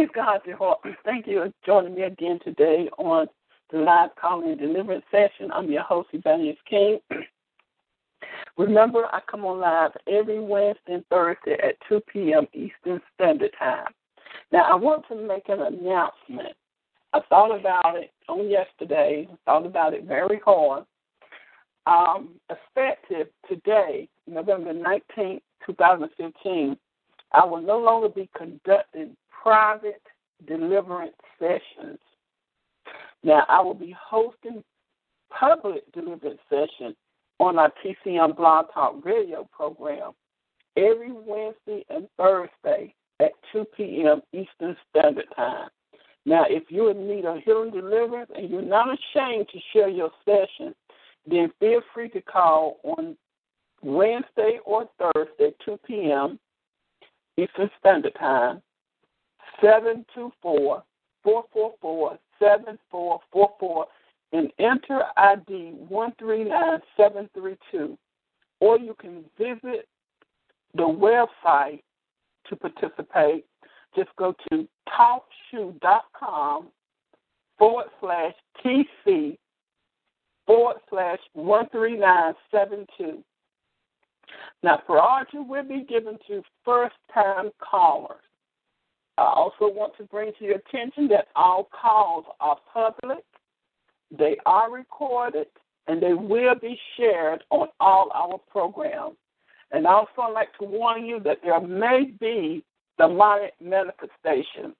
Praise God, Jehovah. Thank you for joining me again today on the live calling and deliverance session. I'm your host, Evangelist King. Remember, I come on live every Wednesday and Thursday at 2 p.m. Eastern Standard Time. Now, I want to make an announcement. I thought about it on yesterday, thought about it very hard. Um, effective today, November 19, 2015, I will no longer be conducting private deliverance sessions. Now, I will be hosting public deliverance sessions on our TCM Blog Talk radio program every Wednesday and Thursday at 2 p.m. Eastern Standard Time. Now, if you're in need of healing deliverance and you're not ashamed to share your session, then feel free to call on Wednesday or Thursday, 2 p.m. Eastern Standard Time, 724 444 7444 and enter ID 139732. Or you can visit the website to participate. Just go to talkshoe.com forward slash TC forward slash 13972. Now, priority will be given to first time callers. I also want to bring to your attention that all calls are public they are recorded and they will be shared on all our programs. And also, I'd like to warn you that there may be demonic manifestation,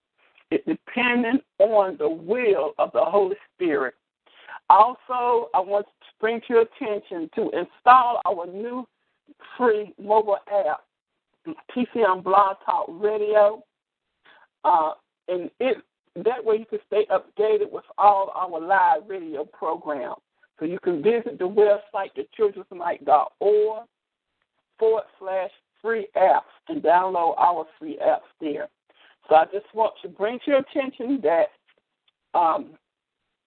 it depending on the will of the Holy Spirit. Also, I want to bring to your attention to install our new free mobile app, TCM Blog Talk Radio. Uh, and it that way you can stay updated with all our live radio programs. So you can visit the website, thechildrensmite.org forward slash free apps and download our free apps there. So I just want to bring to your attention that um,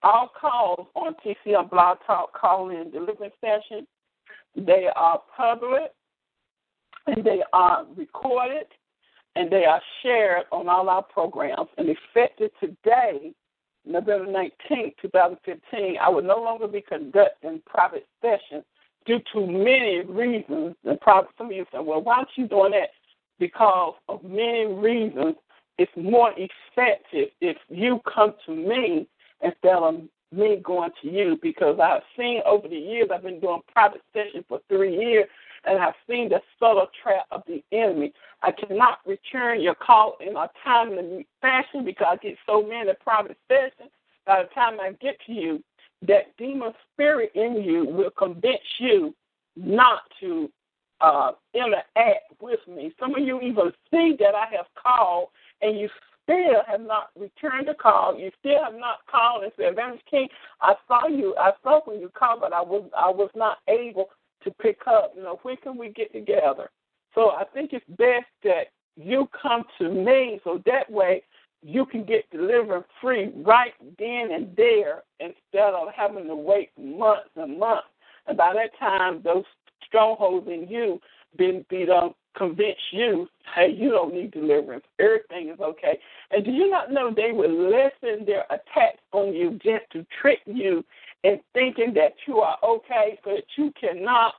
our calls on TCM Blog Talk call in delivery session, they are public and they are recorded and they are shared on all our programs. And effective today, November 19, 2015, I will no longer be conducting private sessions due to many reasons. And probably some of you say, well, why aren't you doing that? Because of many reasons, it's more effective if you come to me instead of me going to you because I've seen over the years, I've been doing private sessions for three years, and I've seen the subtle trap of the enemy. I cannot return your call in a timely fashion because I get so many private sessions. By the time I get to you, that demon spirit in you will convince you not to uh, interact with me. Some of you even see that I have called and you still have not returned the call. You still have not called and said, Evangelist King, I saw you. I saw when you called, but I was I was not able to pick up. You know, when can we get together? So I think it's best that you come to me so that way you can get delivered free right then and there instead of having to wait months and months. And by that time, those strongholds in you been beat up, um, convince you, hey, you don't need deliverance. Everything is okay. And do you not know they will lessen their attacks on you just to trick you in thinking that you are okay that you cannot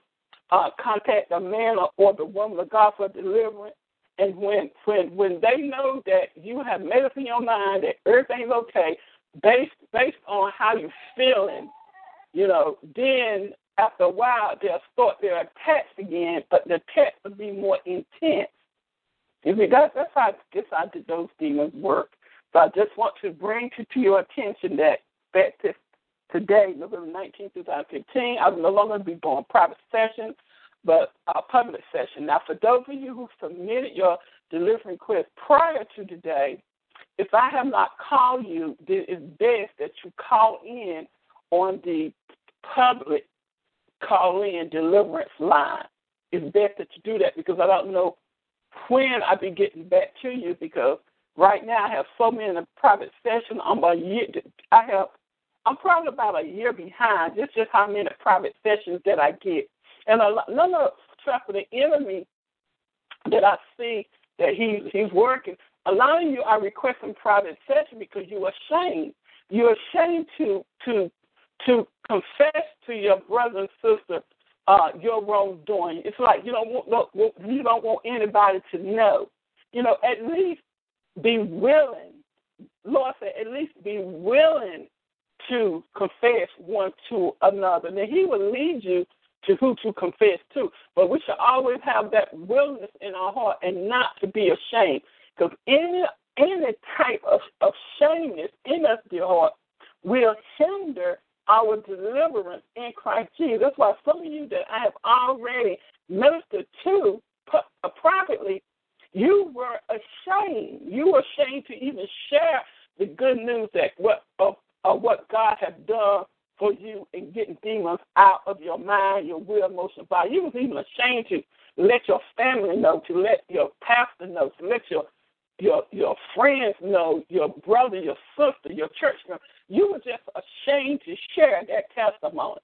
uh, contact the man or, or the woman of God for deliverance. And when when when they know that you have made up in your mind that everything's okay, based based on how you're feeling, you know, then after a while they'll start their attacks again, but the attacks will be more intense. You see, that's that's how that's how those demons work. So I just want to bring to, to your attention that that this today, November 19, 2015. I will no longer be doing private sessions, but a public session. Now, for those of you who submitted your delivery request prior to today, if I have not called you, then it's best that you call in on the public call in deliverance line. It's best that you do that because I don't know when I'll be getting back to you because right now I have so many private sessions. I'm a year. I have. I'm probably about a year behind. It's just how many private sessions that I get, and a lot, none of trap of the enemy that I see that he he's working. A lot of you are requesting private session because you're ashamed. You're ashamed to to to confess to your brother and sister uh, your wrongdoing. It's like you don't want you don't want anybody to know. You know, at least be willing. Lord said, at least be willing to confess one to another. Then He will lead you to who to confess to. But we should always have that willingness in our heart and not to be ashamed. Because any any type of, of shameness in us, dear heart, will hinder our deliverance in Christ Jesus. That's why some of you that I have already ministered to uh, privately, you were ashamed. You were ashamed to even share the good news that what of, of what God had done for you in getting demons out of your mind, your will, emotion, body. You was even ashamed to let your family know, to let your pastor know, to let your your your friends know, your brother, your sister, your church member. You were just ashamed to share that testimony.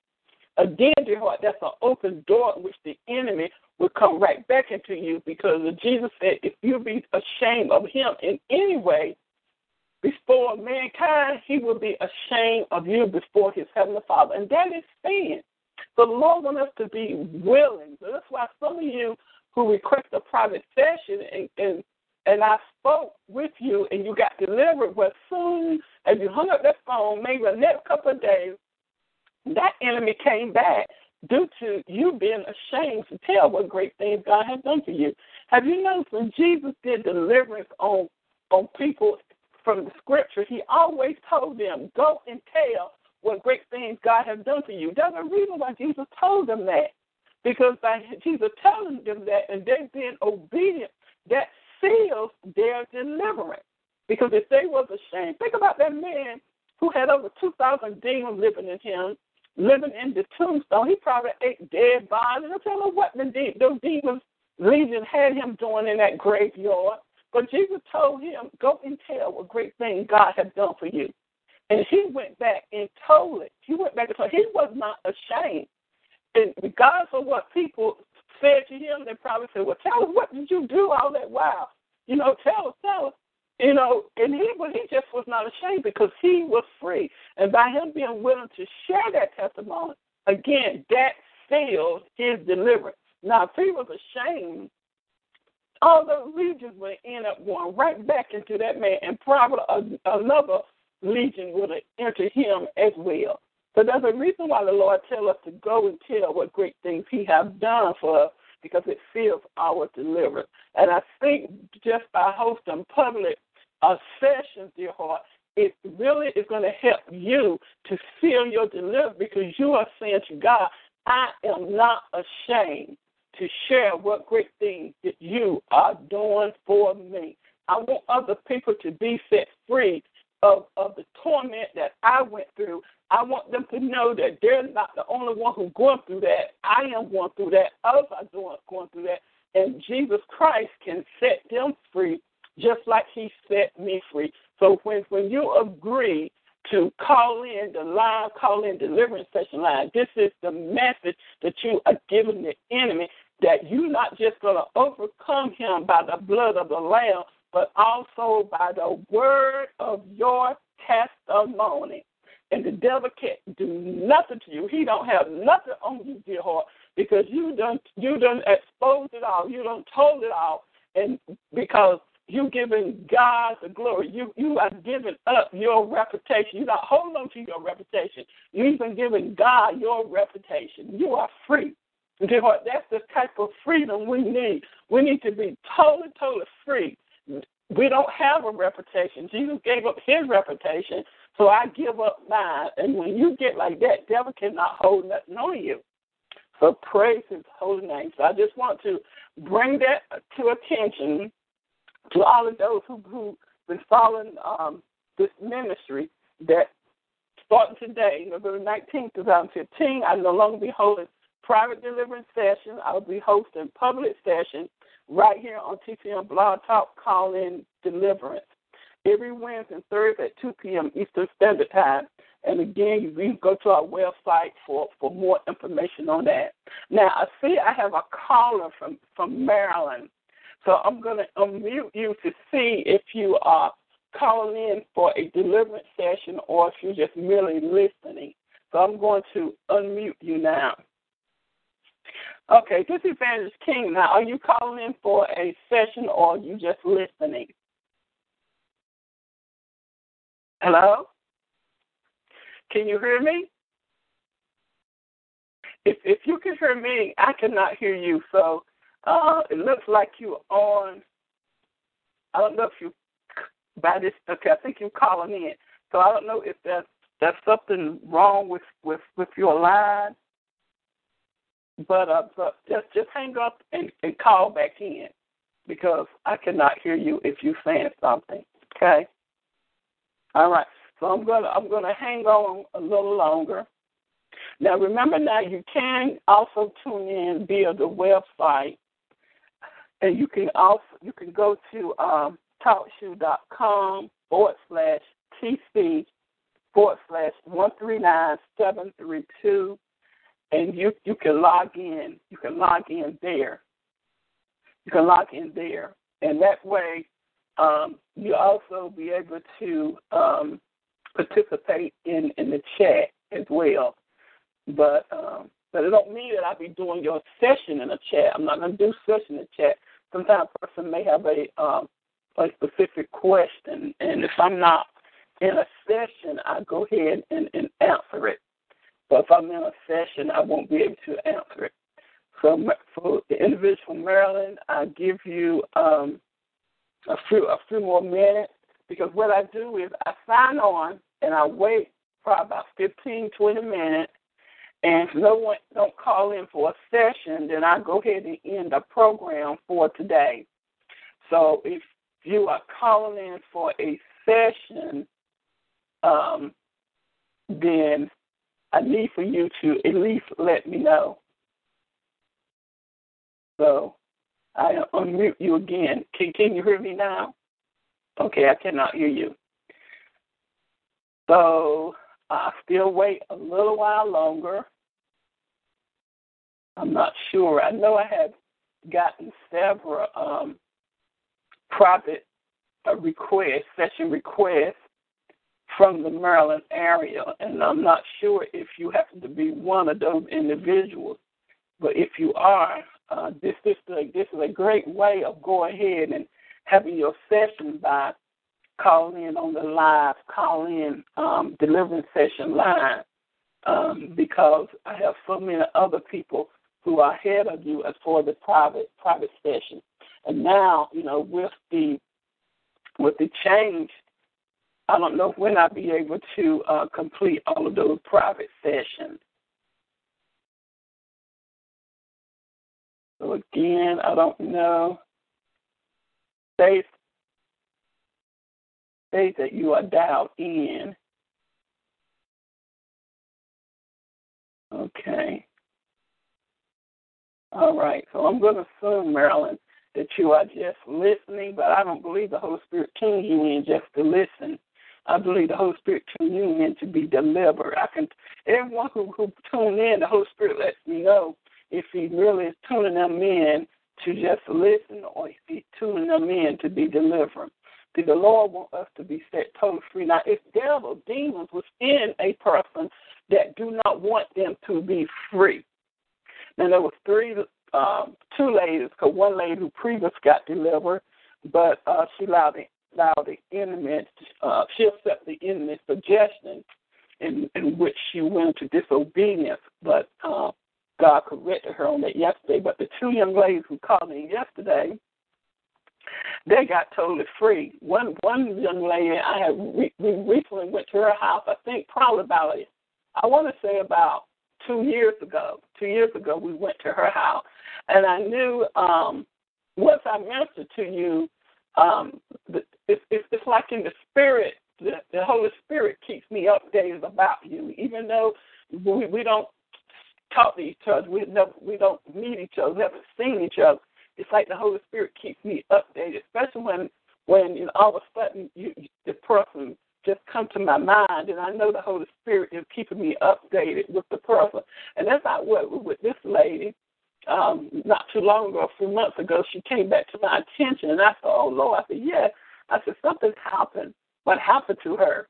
Again, dear heart, that's an open door in which the enemy will come right back into you because Jesus said, if you be ashamed of him in any way, before mankind, he will be ashamed of you before his heavenly Father. And that is sin. The Lord wants us to be willing. So that's why some of you who request a private session and, and and I spoke with you and you got delivered, but soon as you hung up that phone, maybe the next couple of days, that enemy came back due to you being ashamed to tell what great things God has done for you. Have you noticed when Jesus did deliverance on on people from the scripture, he always told them, Go and tell what great things God has done for you. There's a reason why Jesus told them that. Because by Jesus telling them that and they being obedient, that seals their deliverance. Because if they was ashamed, think about that man who had over 2,000 demons living in him, living in the tombstone. He probably ate dead bodies. I don't know what the de- those demons legion had him doing in that graveyard. But Jesus told him, Go and tell what great thing God has done for you. And he went back and told it. He went back and told He was not ashamed. And regardless of what people said to him, they probably said, Well, tell us what did you do all that while? You know, tell us, tell us. You know, and he but he just was not ashamed because he was free. And by him being willing to share that testimony, again, that sealed his deliverance. Now, if he was ashamed, all the legions would end up going right back into that man, and probably another legion would enter him as well. So there's a reason why the Lord tell us to go and tell what great things He has done for us, because it seals our deliverance. And I think just by hosting public uh, sessions, dear heart, it really is going to help you to seal your deliverance because you are saying to God, I am not ashamed to share what great things that you are doing for me. I want other people to be set free of, of the torment that I went through. I want them to know that they're not the only one who's going through that. I am going through that. Others are going through that. And Jesus Christ can set them free just like he set me free. So when, when you agree to call in the live call in deliverance session line. This is the message that you are giving the enemy that you're not just going to overcome him by the blood of the Lamb, but also by the word of your testimony. And the devil can't do nothing to you. He don't have nothing on you, dear heart, because you done you done exposed it all. You done told it all, and because you giving God the glory, you you are giving up your reputation. You're not holding on to your reputation. You even giving God your reputation. You are free. Heart, that's the type of freedom we need. We need to be totally, totally free. We don't have a reputation. Jesus gave up his reputation, so I give up mine. And when you get like that, devil cannot hold nothing on you. So praise his holy name. So I just want to bring that to attention to all of those who, who been following um, this ministry that starting today, November 19, 2015, I no longer be holding private deliverance sessions. I'll be hosting public sessions right here on TCM Blog Talk Call In Deliverance every Wednesday and Thursday at 2 p.m. Eastern Standard Time. And again, you can go to our website for, for more information on that. Now, I see I have a caller from, from Maryland. So I'm going to unmute you to see if you are calling in for a deliverance session or if you're just merely listening. So I'm going to unmute you now. Okay, this is Evangelist King. Now, are you calling in for a session or are you just listening? Hello? Can you hear me? If if you can hear me, I cannot hear you. So uh, it looks like you're on. I don't know if you by this. Okay, I think you're calling in. So I don't know if that's that's something wrong with with with your line. But uh, just just hang up and, and call back in because I cannot hear you if you're saying something. Okay. All right. So I'm gonna I'm gonna hang on a little longer. Now remember now you can also tune in via the website and you can also you can go to um talkshoe.com forward slash TC forward slash one three nine seven three two and you you can log in. You can log in there. You can log in there. And that way um, you also be able to um, participate in, in the chat as well. But um, but it don't mean that I'll be doing your session in the chat. I'm not to do session in the chat. Sometimes a person may have a um, a specific question, and if I'm not in a session, I go ahead and, and answer it. But if I'm in a session, I won't be able to answer it. So for the individual from Maryland, I give you um, a few a few more minutes because what I do is I sign on and I wait for about 15, 20 minutes. And if no one don't call in for a session, then I go ahead and end the program for today. So if you are calling in for a session, um, then I need for you to at least let me know. So I unmute you again. Can, can you hear me now? Okay, I cannot hear you. So I still wait a little while longer. I'm not sure. I know I have gotten several um, private uh, requests, session requests from the Maryland area, and I'm not sure if you happen to be one of those individuals. But if you are, uh, this is a, this is a great way of going ahead and having your session by calling in on the live call in um, session line um, because I have so many other people who are ahead of you as for the private private session. And now, you know, with the with the change, I don't know when I'll be able to uh, complete all of those private sessions. So again, I don't know. Say, say that you are dialed in. Okay. All right. So I'm going to assume, Maryland, that you are just listening, but I don't believe the Holy Spirit tunes you in just to listen. I believe the Holy Spirit in to be delivered. I can everyone who who tune in, the Holy Spirit lets me know if he really is tuning them in to just listen or if he's tuning them in to be delivered. See, the Lord wants us to be set totally free. Now, if devil, demons within a person that do not want them to be free. Now, there was three, um, two ladies, because one lady who previously got delivered, but uh, she allowed the, allowed the enemy, uh, she accepted the enemy's suggestion in, in which she went to disobedience. But uh, God corrected her on that yesterday. But the two young ladies who called me yesterday, they got totally free. One one young lady I had we, we recently went to her house. I think probably about a, I want to say about two years ago. Two years ago we went to her house, and I knew um, once I ministered to you, um, the, it's, it's, it's like in the spirit, the, the Holy Spirit keeps me updated about you, even though we, we don't talk to each other, we never, we don't meet each other, never seen each other. It's like the Holy Spirit keeps me updated, especially when when you know, all of a sudden you, the person just come to my mind, and I know the Holy Spirit is keeping me updated with the person. And that's not what with this lady. Um, not too long ago, a few months ago, she came back to my attention, and I said, "Oh Lord," I said, "Yeah." I said, "Something happened. What happened to her?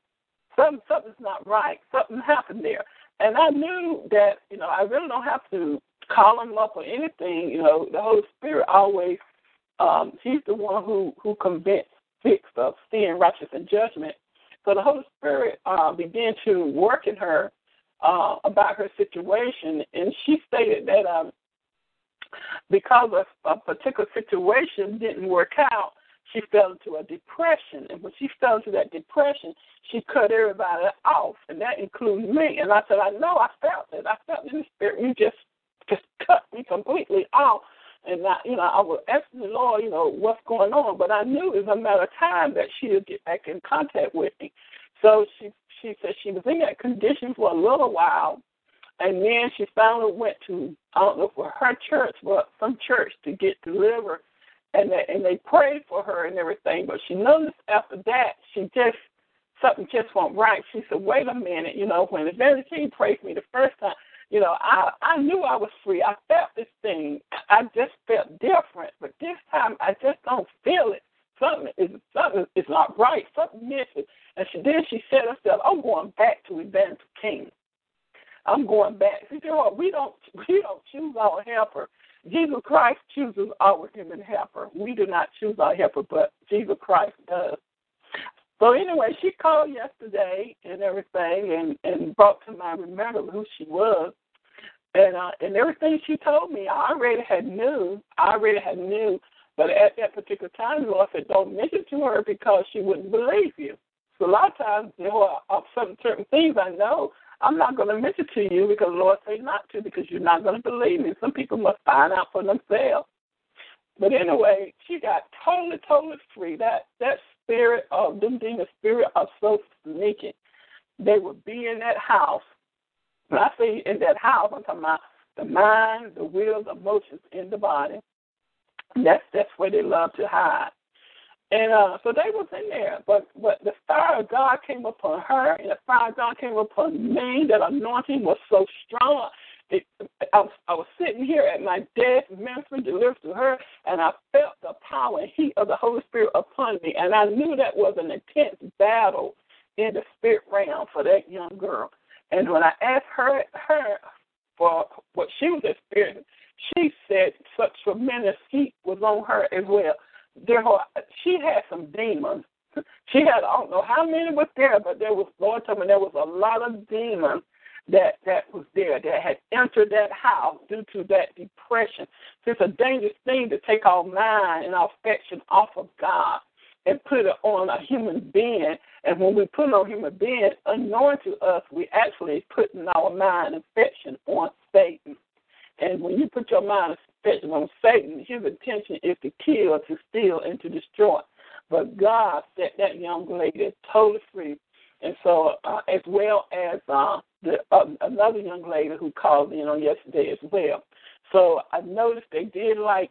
Something, something's not right. Something happened there." And I knew that you know I really don't have to call him up or anything. You know, the Holy Spirit always um, he's the one who who convicts of sin, righteousness, and judgment. So the Holy Spirit uh, began to work in her uh, about her situation, and she stated that um, because of a particular situation didn't work out, she fell into a depression. And when she fell into that depression, she cut everybody off, and that includes me. And I said, I know, I felt it. I felt in the spirit. You just just cut me completely off. And I, you know, I was asking the Lord, you know, what's going on, but I knew it was a matter of time that she would get back in contact with me. So she she said she was in that condition for a little while, and then she finally went to I don't know for her church, but some church to get delivered, and they, and they prayed for her and everything. But she noticed after that she just something just went right. She said, "Wait a minute, you know, when very team prayed for me the first time, you know, I I knew I was free. I felt this thing. I just felt different, but this time I just don't feel it. Something is something is not right. Something missing. And she then she said herself, I'm going back to Evangelist King. I'm going back. See, you know? We don't we don't choose our helper. Jesus Christ chooses our human helper. We do not choose our helper, but Jesus Christ does. So anyway, she called yesterday and everything, and and brought to my remembrance who she was, and uh, and everything she told me, I already had knew. I already had knew. But at that particular time, Lord said, "Don't mention to her because she wouldn't believe you." So a lot of times, you there are some certain things I know I'm not going to mention to you because the Lord say not to because you're not going to believe me. Some people must find out for themselves. But anyway, she got totally, totally free. That that spirit of them being a spirit of so sneaky. They would be in that house when I say in that house, I'm talking about the mind, the will, the emotions in the body. That's that's where they love to hide. And uh, so they was in there, but but the fire of God came upon her, and the fire of God came upon me. That anointing was so strong. It, I, was, I was sitting here at my desk, ministering delivered to her, and I felt the power and heat of the Holy Spirit upon me, and I knew that was an intense battle in the spirit realm for that young girl. And when I asked her her for what she was experiencing, she said such tremendous heat was on her as well. Therefore, she had some demons. She had I don't know how many was there, but there was Lord told me there was a lot of demons that that was there that had entered that house due to that depression. It's a dangerous thing to take our mind and our affection off of God and put it on a human being. And when we put it on human being, unknown to us, we actually putting our mind and affection on Satan. And when you put your mind affection on Satan, his intention is to kill, to steal, and to destroy. But God set that young lady totally free. And so, uh, as well as uh, the, uh, another young lady who called in on yesterday as well. So I noticed they did like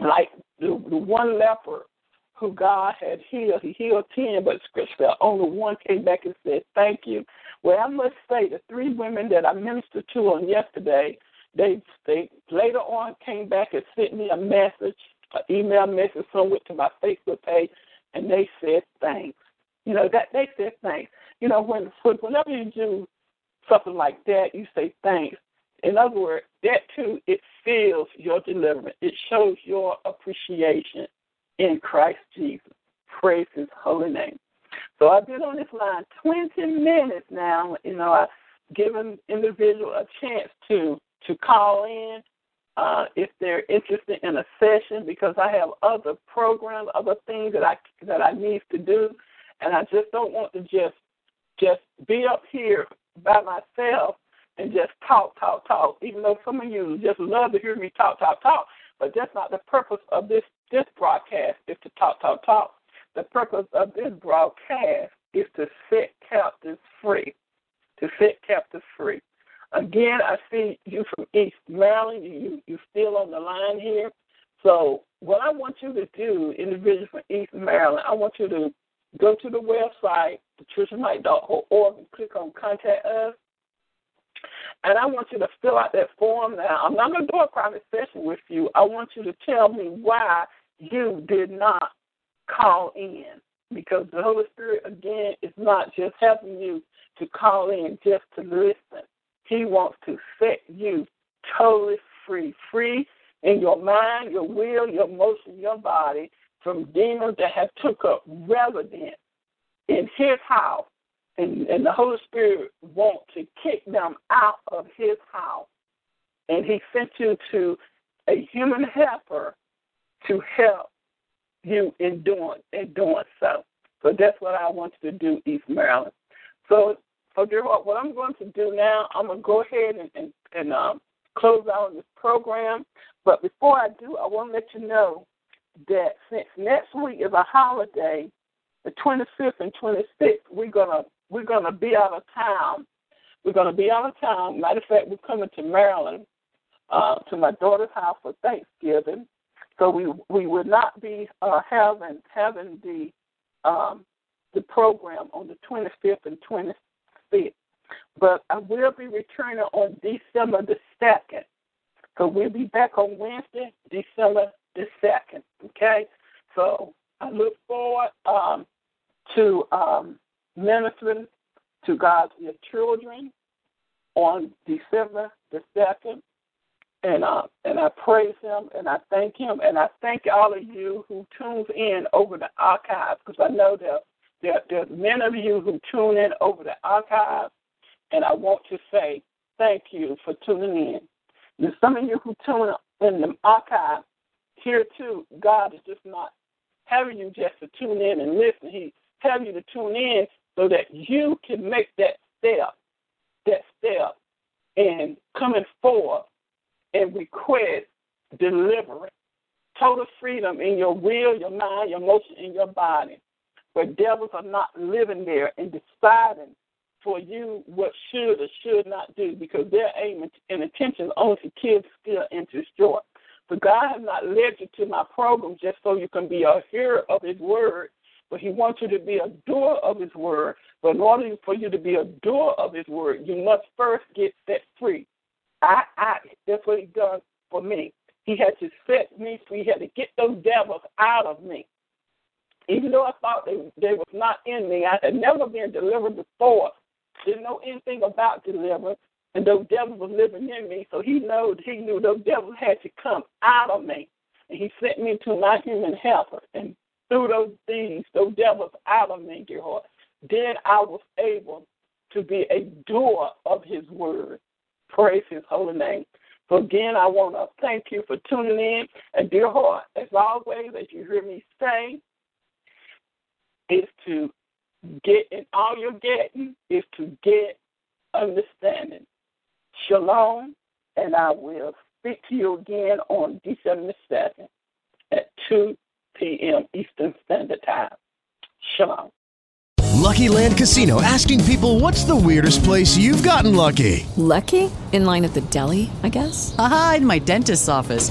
like the, the one leper who God had healed. He healed 10, but scripture only one came back and said, Thank you. Well, I must say, the three women that I ministered to on yesterday, they, they later on came back and sent me a message, an email message, somewhere to my Facebook page, and they said thanks. You know, that they said thanks. You know, when whenever you do something like that, you say thanks. In other words, that too, it feels your deliverance. It shows your appreciation in Christ Jesus. Praise his holy name. So I've been on this line 20 minutes now. You know, I've given individual a chance to to call in uh, if they're interested in a session because I have other programs, other things that I that I need to do, and I just don't want to just just be up here by myself and just talk, talk, talk. Even though some of you just love to hear me talk, talk, talk, but that's not the purpose of this this broadcast is to talk, talk, talk. the purpose of this broadcast is to set captives free. To set captives free. Again, I see you from East Maryland. You you still on the line here. So what I want you to do, individuals from East Maryland, I want you to go to the website, patriciaknight.org, and click on Contact Us. And I want you to fill out that form now. I'm not going to do a private session with you. I want you to tell me why you did not call in. Because the Holy Spirit, again, is not just helping you to call in just to listen. He wants to set you totally free. Free in your mind, your will, your emotion, your body from demons that have took up residence in his house. And, and the Holy Spirit wants to kick them out of his house. And he sent you to a human helper to help you in doing in doing so. So that's what I want you to do, East Maryland. So, so dear what, I'm going to do now, I'm going to go ahead and, and, and um, close out this program. But before I do, I want to let you know that since next week is a holiday, the 25th and 26th, we're gonna we're gonna be out of town. We're gonna be out of town. Matter of fact, we're coming to Maryland uh, to my daughter's house for Thanksgiving. So we we would not be uh, having having the um, the program on the 25th and 26th, but I will be returning on December the second. So we'll be back on Wednesday, December the second. Okay, so I look forward um, to um, ministering to God's dear children on December the second and uh, and I praise him and I thank him and I thank all of you who tunes in over the archive because I know that there, there's many of you who tune in over the archive, and I want to say thank you for tuning in. There's some of you who tune in the archive here too. God is just not having you just to tune in and listen. He's having you to tune in so that you can make that step, that step, and coming forward and request deliverance, total freedom in your will, your mind, your emotion, and your body, where devils are not living there and deciding for you what should or should not do because their aim and intention is only to kill, steal, and destroy. But God has not led you to my program just so you can be a hearer of His word, but He wants you to be a doer of His word. But in order for you to be a doer of His word, you must first get set free. I, I, that's what he done for me. He had to set me free. He had to get those devils out of me. Even though I thought they, they was not in me, I had never been delivered before. Didn't know anything about deliverance, and those devils were living in me. So he knew he knew those devils had to come out of me, and he sent me to my human helper and threw those things, those devils out of me, dear heart. Then I was able to be a doer of his word. Praise his holy name. So again, I want to thank you for tuning in. And dear heart, as always, as you hear me say, is to get and all you're getting is to get understanding. Shalom, and I will speak to you again on December 2nd at 2 p.m. Eastern Standard Time. Shalom. Lucky Land Casino asking people what's the weirdest place you've gotten lucky? Lucky? In line at the deli, I guess? Aha, in my dentist's office.